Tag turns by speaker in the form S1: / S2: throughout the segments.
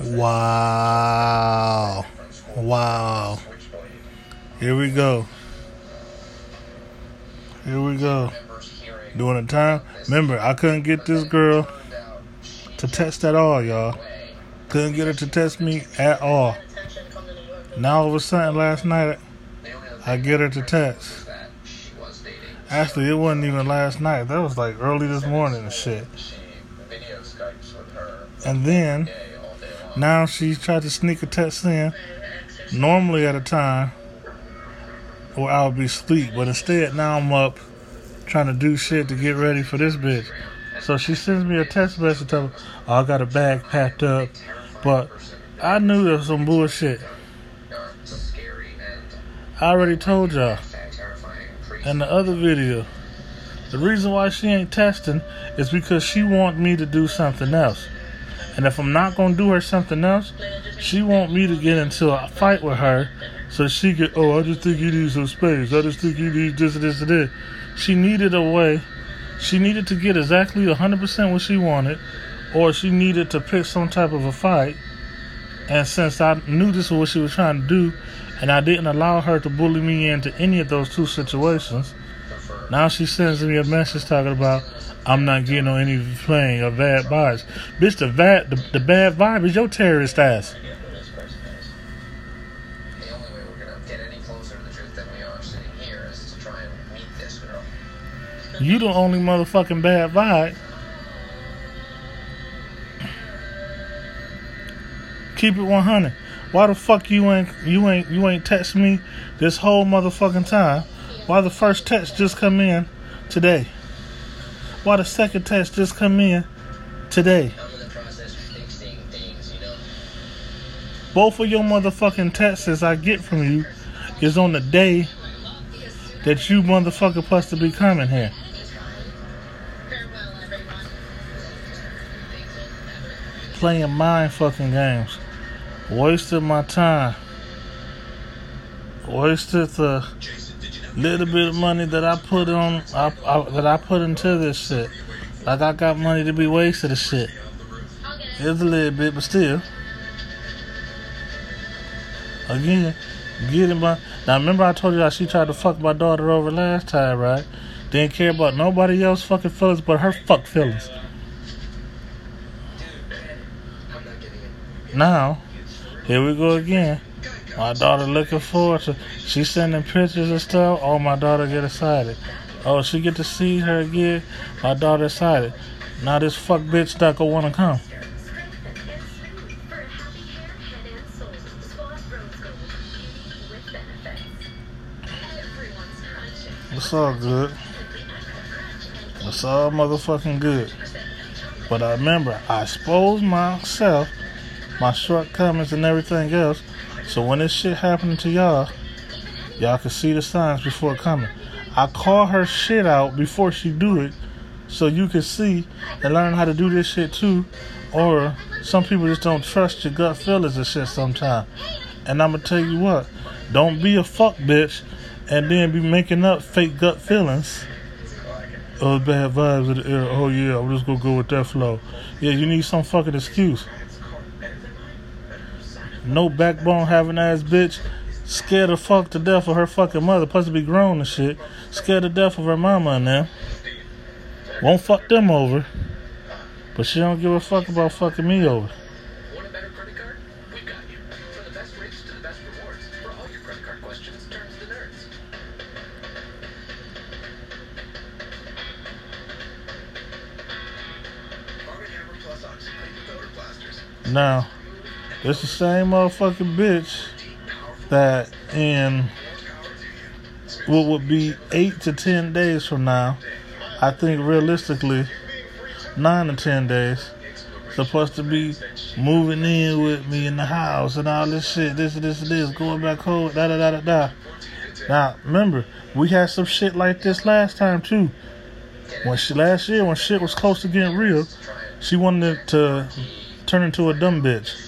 S1: Wow. Wow. Here we go. Here we go. Doing the time. Remember, I couldn't get this girl to text at all, y'all. Couldn't get her to text me at all. Now all of a sudden last night I get her to text. Actually, it wasn't even last night. That was like early this morning and shit. And then now she's tried to sneak a text in. Normally at a time where I would be asleep, but instead now I'm up trying to do shit to get ready for this bitch. So she sends me a text message telling me, oh, I got a bag packed up. But I knew there was some bullshit. I already told y'all in the other video. The reason why she ain't testing is because she want me to do something else. And if I'm not gonna do her something else, she want me to get into a fight with her so she could oh I just think you need some space. I just think you need this and this and this. She needed a way she needed to get exactly 100% what she wanted, or she needed to pick some type of a fight. And since I knew this was what she was trying to do, and I didn't allow her to bully me into any of those two situations, now she sends me a message talking about I'm not getting on any plane or bad vibes. Bitch, the bad the, the bad vibe is your terrorist ass. You the only motherfucking bad vibe. Keep it 100. Why the fuck you ain't you ain't you ain't text me this whole motherfucking time? Why the first text just come in today? Why the second text just come in today? Both of your motherfucking texts I get from you is on the day that you motherfucker supposed to be coming here. playing mind fucking games. Wasted my time. Wasted the little bit of money that I put on I, I, that I put into this shit. Like I got money to be wasted of shit. It's a little bit, but still. Again, getting my now. Remember I told you how she tried to fuck my daughter over last time, right? Didn't care about nobody else fucking feelings but her fuck feelings. Now, here we go again. My daughter looking forward to. She's sending pictures and stuff. Oh, my daughter get excited. Oh, she get to see her again. My daughter excited. Now this fuck bitch not gonna wanna come. It's all good. It's all motherfucking good. But I remember, I exposed myself my shortcomings and everything else. So when this shit happening to y'all, y'all can see the signs before coming. I call her shit out before she do it, so you can see and learn how to do this shit too. Or some people just don't trust your gut feelings and shit sometimes. And I'm gonna tell you what, don't be a fuck bitch and then be making up fake gut feelings. Oh, bad vibes in the air. Oh yeah, I'm just gonna go with that flow. Yeah, you need some fucking excuse no backbone having ass bitch, scared of fuck to death of her fucking mother, supposed to be grown and shit, scared to death of her mama and them. Won't fuck them over, but she don't give a fuck about fucking me over. Now, it's the same motherfucking bitch that in what would be eight to ten days from now, I think realistically, nine to ten days, supposed to be moving in with me in the house and all this shit, this and this and this, going back home, da da da da da. Now, remember, we had some shit like this last time too. When she last year, when shit was close to getting real, she wanted to turn into a dumb bitch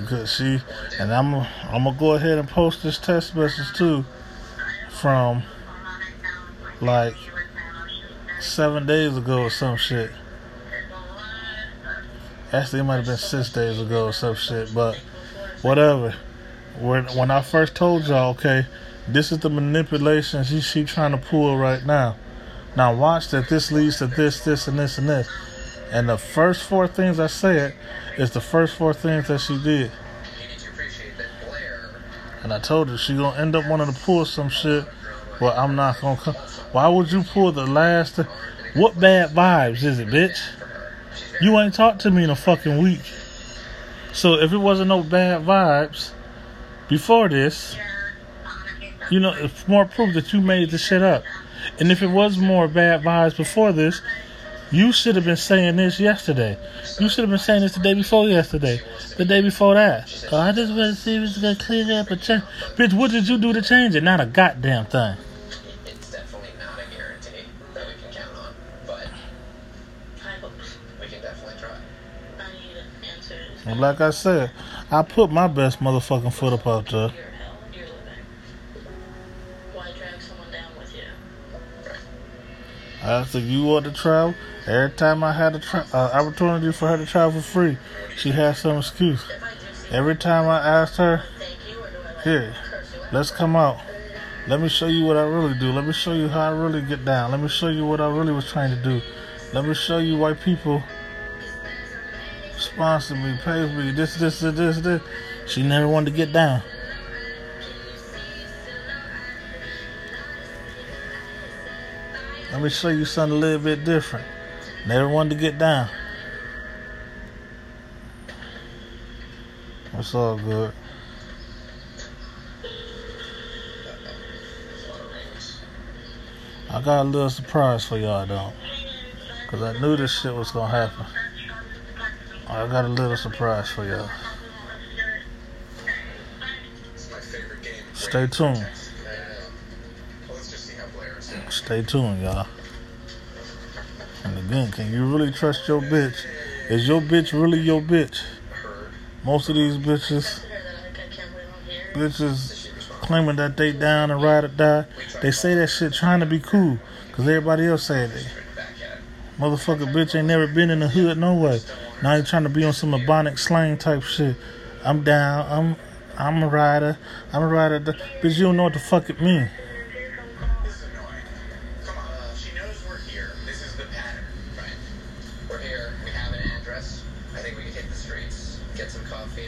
S2: because she
S1: and I'm I'm gonna go ahead and post this text message too from like seven days ago or some shit. Actually, it might have been six days ago or some shit, but whatever. When when I first told y'all, okay, this is the manipulation she she trying to pull right now. Now watch that this leads to this, this, and this, and this. And the first four things I said is the first four things that she did. And I told her she gonna end up wanting to pull some shit. Well, I'm not gonna come. Why would you pull the last? What bad vibes is it, bitch? You ain't talked to me in a fucking week. So if it wasn't no bad vibes before this, you know, it's more proof that you made the shit up. And if it was more bad vibes before this, you should have been saying this yesterday. You should have been saying this the day before yesterday, the day before that. Oh, I just want to see if it's gonna clear up a change. Bitch, what did you do to change it? Not a goddamn thing.
S2: it's definitely not a guarantee that we can count on, but we can definitely try. I need answers.
S1: And like I said, I put my best motherfucking foot up out there.
S3: Why drag someone down with you?
S1: If you want to travel. Every time I had a tra- uh, opportunity for her to travel for free, she had some excuse. Every time I asked her, Here. let's come out. Let me show you what I really do. Let me show you how I really get down. Let me show you what I really was trying to do. Let me show you why people sponsor me, pay me, this, this, this, this, this. She never wanted to get down. Let me show you something a little bit different. Never wanted to get down. It's all good. I got a little surprise for y'all though. Cause I knew this shit was gonna happen. I got a little surprise for y'all. Stay tuned. Stay tuned, y'all. And again, can you really trust your bitch? Is your bitch really your bitch? Most of these bitches, bitches claiming that they down and ride or die. They say that shit trying to be cool. Cause everybody else they.
S2: It.
S1: Motherfucker bitch ain't never been in the hood no way. Now you trying to be on some ebonic slang type shit. I'm down. I'm I'm a rider. I'm a rider. Bitch, you don't know what the fuck it mean.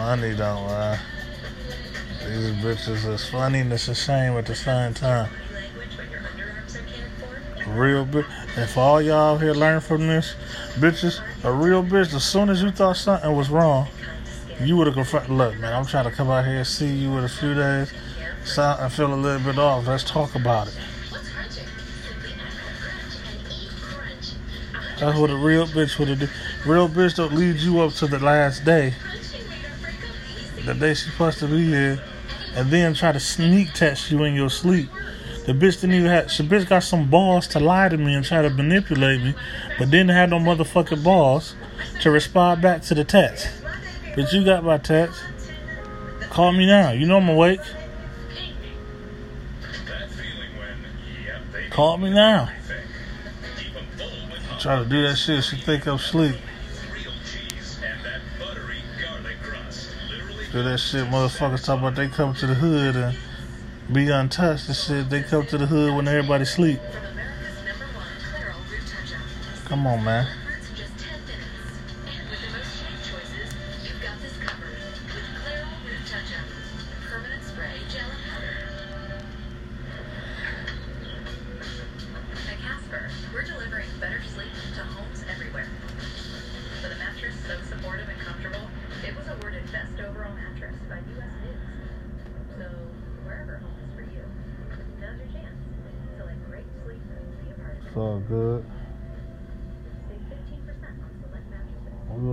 S1: funny though, man. These bitches is funny and it's a shame at the same time. Real bitch. For all y'all here learn from this, bitches, a real bitch, as soon as you thought something was wrong, you would have confronted. Look, man, I'm trying to come out here and see you in a few days. I feel a little bit off. Let's talk about it. That's what a real bitch would have did. Real bitch don't lead you up to the last day, the day she's supposed to be here, and then try to sneak test you in your sleep. The bitch didn't even have. The bitch got some balls to lie to me and try to manipulate me, but didn't have no motherfucking balls to respond back to the text. But you got my text. Call me now. You know I'm awake. Call me now. Try to do that shit. She think I'm asleep.
S4: Through that
S1: shit, motherfuckers talk about they come to the hood and be untouched and shit. They come to the hood when everybody sleep.
S3: Come on, man.